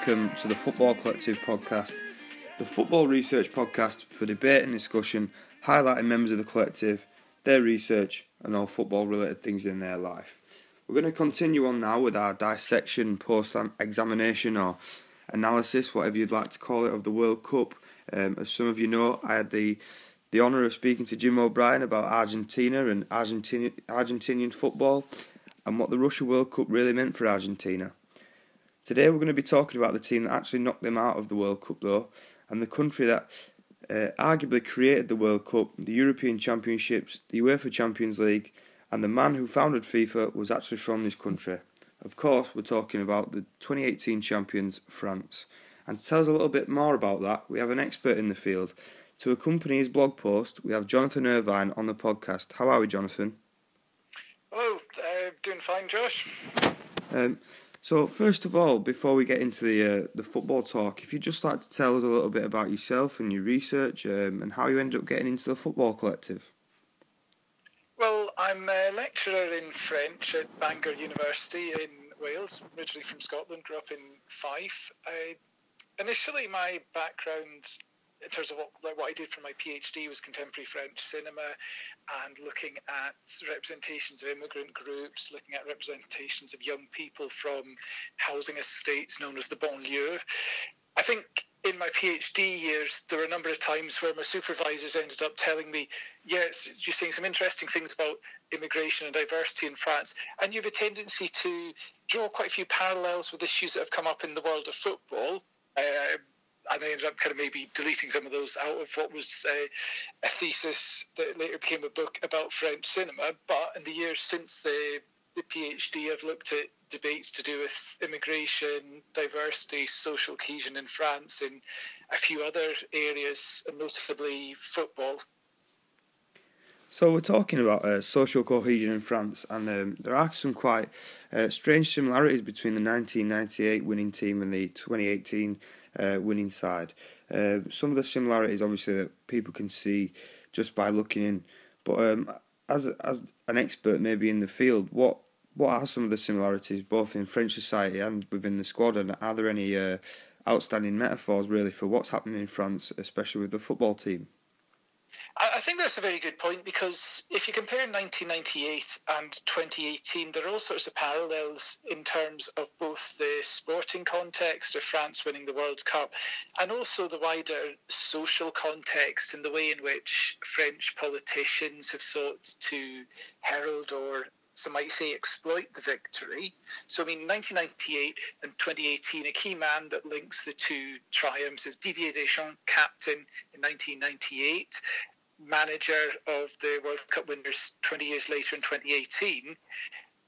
Welcome to the Football Collective podcast, the football research podcast for debate and discussion, highlighting members of the collective, their research, and all football related things in their life. We're going to continue on now with our dissection, post examination, or analysis, whatever you'd like to call it, of the World Cup. Um, as some of you know, I had the the honour of speaking to Jim O'Brien about Argentina and Argentinian, Argentinian football and what the Russia World Cup really meant for Argentina. Today we're going to be talking about the team that actually knocked them out of the World Cup, though, and the country that uh, arguably created the World Cup, the European Championships, the UEFA Champions League, and the man who founded FIFA was actually from this country. Of course, we're talking about the 2018 champions, France. And to tell us a little bit more about that, we have an expert in the field. To accompany his blog post, we have Jonathan Ervine on the podcast. How are we, Jonathan? Hello, uh, doing fine, Josh. Um, so, first of all, before we get into the uh, the football talk, if you'd just like to tell us a little bit about yourself and your research um, and how you ended up getting into the football collective. Well, I'm a lecturer in French at Bangor University in Wales, originally from Scotland, grew up in Fife. I, initially, my background in terms of what, like what I did for my PhD was contemporary French cinema and looking at representations of immigrant groups, looking at representations of young people from housing estates known as the banlieue. I think in my PhD years, there were a number of times where my supervisors ended up telling me, yes, you're saying some interesting things about immigration and diversity in France, and you have a tendency to draw quite a few parallels with issues that have come up in the world of football. Uh, and I ended up kind of maybe deleting some of those out of what was a, a thesis that later became a book about French cinema. But in the years since the the PhD, I've looked at debates to do with immigration, diversity, social cohesion in France, and a few other areas, notably football. So we're talking about uh, social cohesion in France, and um, there are some quite uh, strange similarities between the 1998 winning team and the 2018 uh, winning side. Uh, some of the similarities, obviously, that people can see just by looking in. But um, as as an expert, maybe in the field, what what are some of the similarities, both in French society and within the squad? And are there any uh, outstanding metaphors, really, for what's happening in France, especially with the football team? I think that's a very good point because if you compare 1998 and 2018, there are all sorts of parallels in terms of both the sporting context of France winning the World Cup and also the wider social context and the way in which French politicians have sought to herald or some might say exploit the victory. So, I mean, 1998 and 2018, a key man that links the two triumphs is Didier Deschamps, captain in 1998, manager of the World Cup winners 20 years later in 2018.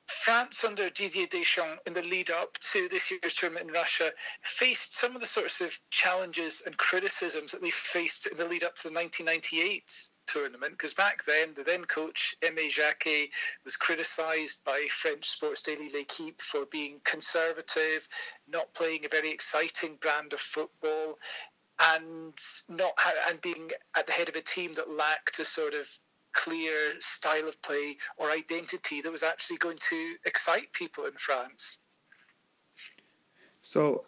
France under Didier Deschamps in the lead up to this year's tournament in Russia faced some of the sorts of challenges and criticisms that they faced in the lead up to the 1998 tournament. Because back then, the then coach Aimé Jacquet was criticised by French sports daily L'Equipe for being conservative, not playing a very exciting brand of football, and not and being at the head of a team that lacked a sort of clear style of play or identity that was actually going to excite people in France. So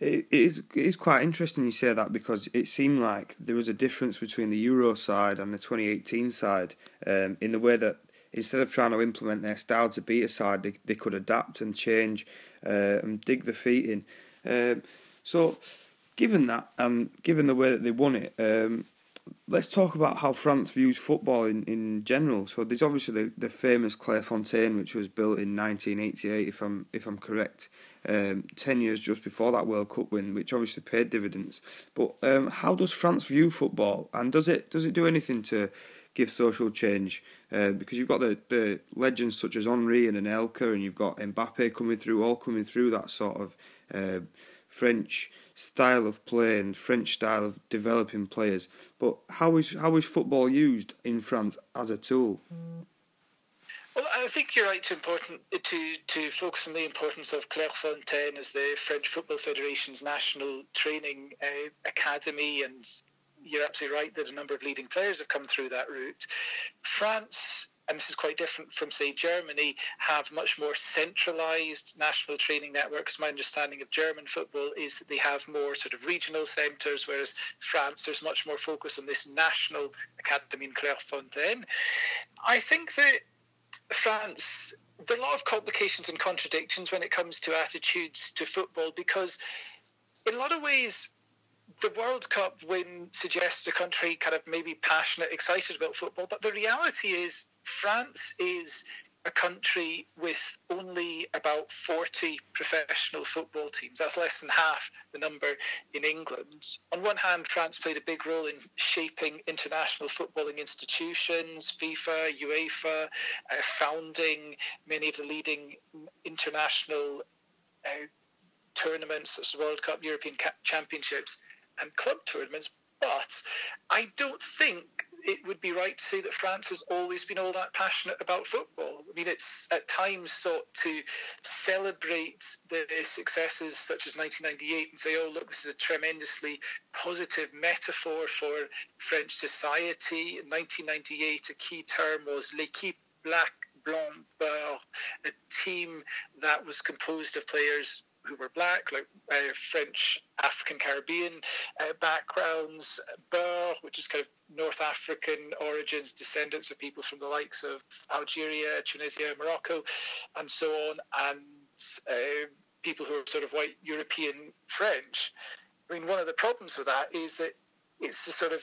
it is it is quite interesting you say that because it seemed like there was a difference between the Euro side and the 2018 side um, in the way that instead of trying to implement their style to beat a side, they, they could adapt and change uh, and dig the feet in. Um, so, given that and given the way that they won it, um, let's talk about how France views football in, in general. So there's obviously the, the famous Clairefontaine, which was built in 1988, if I'm if I'm correct, um, ten years just before that World Cup win, which obviously paid dividends. But um, how does France view football, and does it does it do anything to give social change? Uh, because you've got the, the legends such as Henry and Anelka, and you've got Mbappe coming through, all coming through that sort of uh, French style of play and French style of developing players. But how is how is football used in France as a tool? Well, I think you're right to important to to focus on the importance of Clairefontaine as the French Football Federation's national training uh, academy, and you're absolutely right that a number of leading players have come through that route. France and this is quite different from, say, Germany, have much more centralized national training networks. My understanding of German football is that they have more sort of regional centres, whereas France, there's much more focus on this national academy in Clairefontaine. I think that France there are a lot of complications and contradictions when it comes to attitudes to football because in a lot of ways the World Cup win suggests a country kind of maybe passionate, excited about football, but the reality is France is a country with only about 40 professional football teams. That's less than half the number in England. On one hand, France played a big role in shaping international footballing institutions, FIFA, UEFA, uh, founding many of the leading international uh, tournaments, such as World Cup, European Championships and club tournaments. But I don't think it would be right to say that France has always been all that passionate about football. I mean, it's at times sought to celebrate the successes such as 1998 and say, oh, look, this is a tremendously positive metaphor for French society. In 1998, a key term was l'équipe black blanc beur, a team that was composed of players who were black, like uh, French, African, Caribbean uh, backgrounds, Beur, which is kind of North African origins, descendants of people from the likes of Algeria, Tunisia, Morocco, and so on, and uh, people who are sort of white European French. I mean, one of the problems with that is that it's a sort of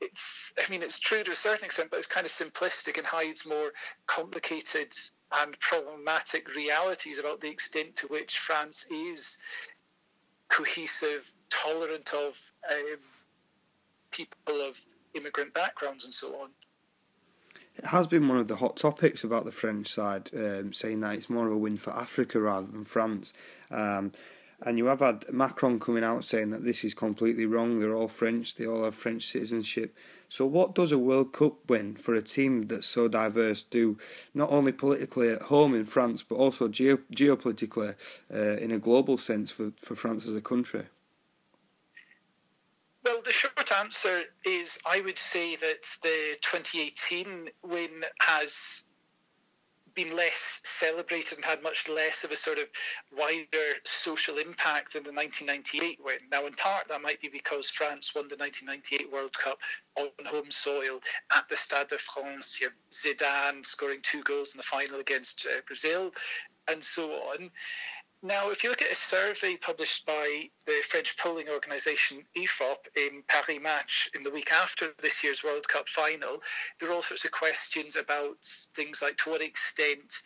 it's I mean it's true to a certain extent, but it's kind of simplistic and hides more complicated and problematic realities about the extent to which France is cohesive, tolerant of um, people of immigrant backgrounds and so on. It has been one of the hot topics about the French side, um, saying that it's more of a win for Africa rather than France. Um, and you have had Macron coming out saying that this is completely wrong. They're all French. They all have French citizenship. So, what does a World Cup win for a team that's so diverse do, not only politically at home in France, but also geo- geopolitically uh, in a global sense for, for France as a country? Well, the short answer is I would say that the 2018 win has been less celebrated and had much less of a sort of wider social impact than the 1998 win. Now, in part, that might be because France won the 1998 World Cup on home soil at the Stade de France. You have Zidane scoring two goals in the final against uh, Brazil, and so on. Now, if you look at a survey published by the French polling organisation IFOP in Paris Match in the week after this year's World Cup final, there are all sorts of questions about things like to what extent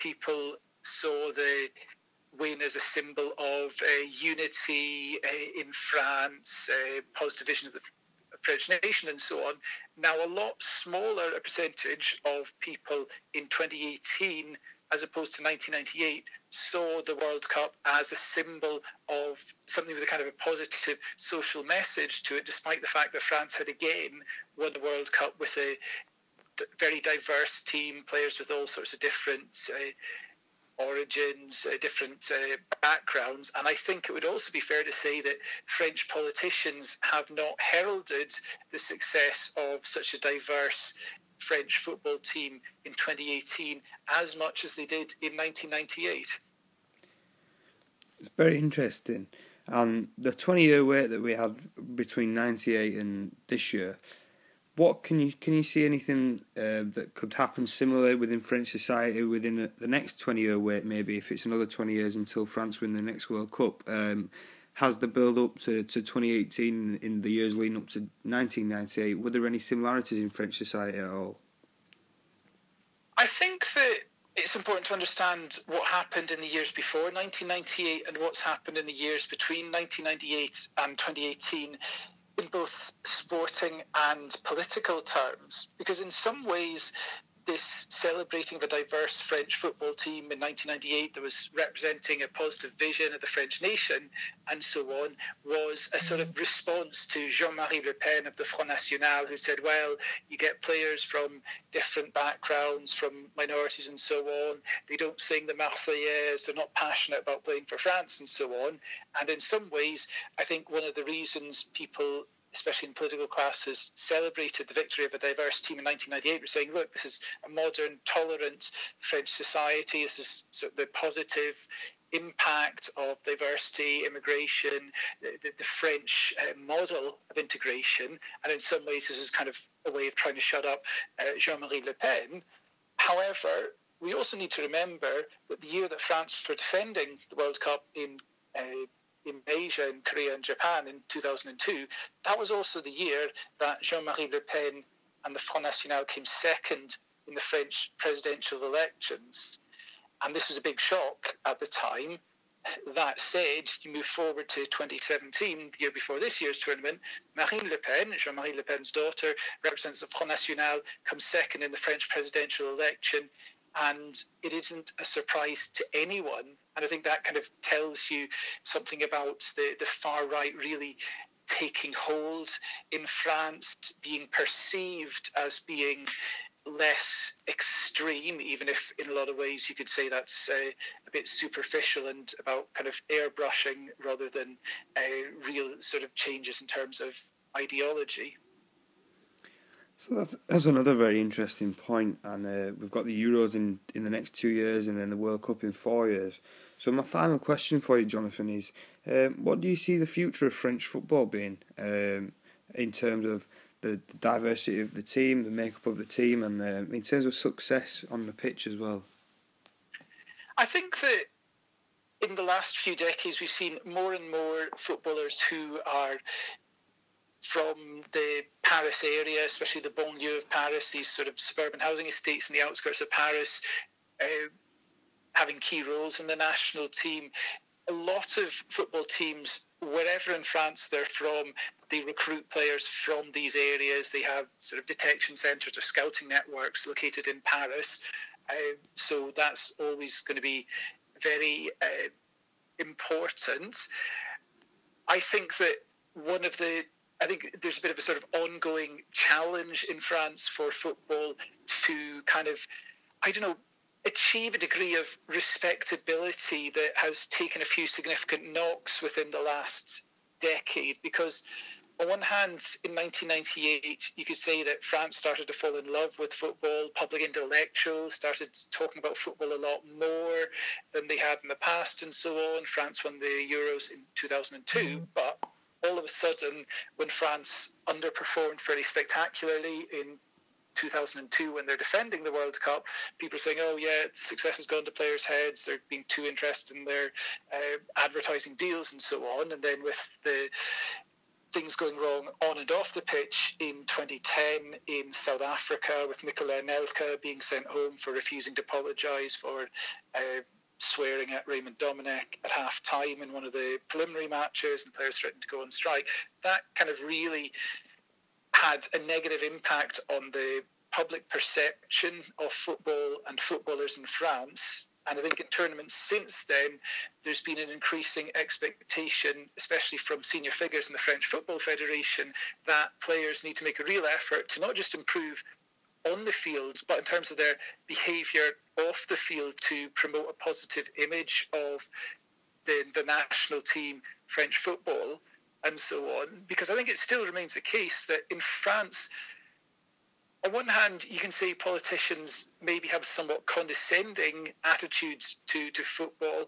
people saw the win as a symbol of uh, unity uh, in France, uh, positive vision of the French nation, and so on. Now, a lot smaller a percentage of people in 2018 as opposed to 1998, saw the World Cup as a symbol of something with a kind of a positive social message to it, despite the fact that France had again won the World Cup with a very diverse team, players with all sorts of different uh, origins, uh, different uh, backgrounds. And I think it would also be fair to say that French politicians have not heralded the success of such a diverse French football team in 2018 as much as they did in 1998. It's very interesting. And the 20 year wait that we had between 98 and this year, what can you can you see anything uh, that could happen similarly within French society within the next 20 year wait maybe if it's another 20 years until France win the next World Cup um, has the build up to, to 2018 in the years leading up to 1998 were there any similarities in French society at all? I think that it's important to understand what happened in the years before 1998 and what's happened in the years between 1998 and 2018 in both sporting and political terms. Because in some ways this celebrating the diverse French football team in 1998 that was representing a positive vision of the French nation and so on was a sort of response to Jean-Marie Le Pen of the Front National who said, well, you get players from different backgrounds, from minorities and so on. They don't sing the Marseillaise, they're not passionate about playing for France and so on. And in some ways, I think one of the reasons people especially in political classes, celebrated the victory of a diverse team in 1998. We're saying, look, this is a modern, tolerant French society. This is sort of the positive impact of diversity, immigration, the, the French uh, model of integration. And in some ways, this is kind of a way of trying to shut up uh, Jean Marie Le Pen. However, we also need to remember that the year that France were defending the World Cup in uh, in Asia, in Korea, and Japan in 2002, that was also the year that Jean Marie Le Pen and the Front National came second in the French presidential elections. And this was a big shock at the time. That said, you move forward to 2017, the year before this year's tournament, Marine Le Pen, Jean Marie Le Pen's daughter, represents the Front National, comes second in the French presidential election. And it isn't a surprise to anyone. And I think that kind of tells you something about the, the far right really taking hold in France, being perceived as being less extreme, even if in a lot of ways you could say that's uh, a bit superficial and about kind of airbrushing rather than uh, real sort of changes in terms of ideology. So that's, that's another very interesting point, and uh, we've got the Euros in, in the next two years, and then the World Cup in four years. So my final question for you, Jonathan, is um, what do you see the future of French football being um, in terms of the, the, diversity of the team, the makeup of the team, and um, in terms of success on the pitch as well? I think that in the last few decades, we've seen more and more footballers who are from the Paris area, especially the banlieue of Paris, these sort of suburban housing estates in the outskirts of Paris, uh, having key roles in the national team. A lot of football teams, wherever in France they're from, they recruit players from these areas. They have sort of detection centres or scouting networks located in Paris. Uh, so that's always going to be very uh, important. I think that one of the I think there's a bit of a sort of ongoing challenge in France for football to kind of, I don't know, achieve a degree of respectability that has taken a few significant knocks within the last decade. Because, on one hand, in 1998, you could say that France started to fall in love with football. Public intellectuals started talking about football a lot more than they had in the past, and so on. France won the Euros in 2002, mm-hmm. but all of a sudden, when France underperformed fairly spectacularly in 2002 when they're defending the World Cup, people are saying, "Oh yeah, success has gone to players' heads. They're being too interested in their uh, advertising deals and so on." And then with the things going wrong on and off the pitch in 2010 in South Africa, with Nicolas Anelka being sent home for refusing to apologise for uh, swearing at Raymond Domenech at half time in one of the preliminary matches and players threatened to go on strike. That kind of really had a negative impact on the public perception of football and footballers in France. And I think in tournaments since then, there's been an increasing expectation, especially from senior figures in the French Football Federation, that players need to make a real effort to not just improve on the field, but in terms of their behaviour off the field to promote a positive image of the, the national team, French football, and so on. Because I think it still remains the case that in France, on one hand, you can say politicians maybe have somewhat condescending attitudes to, to football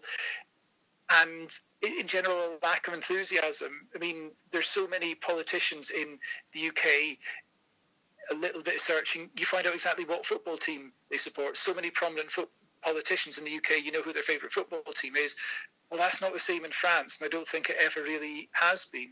and in general, a lack of enthusiasm. I mean, there's so many politicians in the UK a little bit of searching, you find out exactly what football team they support. So many prominent fo- politicians in the UK, you know who their favourite football team is. Well, that's not the same in France, and I don't think it ever really has been.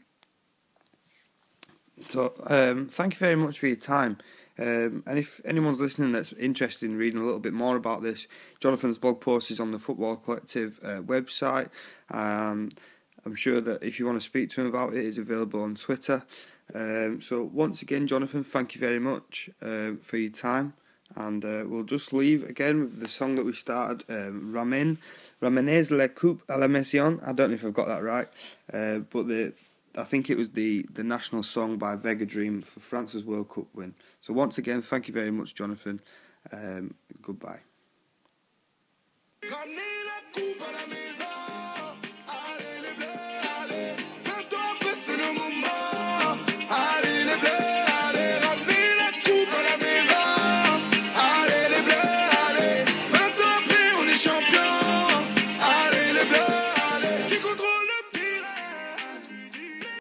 So, um, thank you very much for your time. Um, and if anyone's listening that's interested in reading a little bit more about this, Jonathan's blog post is on the Football Collective uh, website. Um, I'm sure that if you want to speak to him about it, it's available on Twitter. Um, so once again, Jonathan, thank you very much um, for your time, and uh, we'll just leave again with the song that we started, um, Ramen, Ramenez la coupe à la maison. I don't know if I've got that right, uh, but the I think it was the, the national song by Vegedream for France's World Cup win. So once again, thank you very much, Jonathan. Um, goodbye.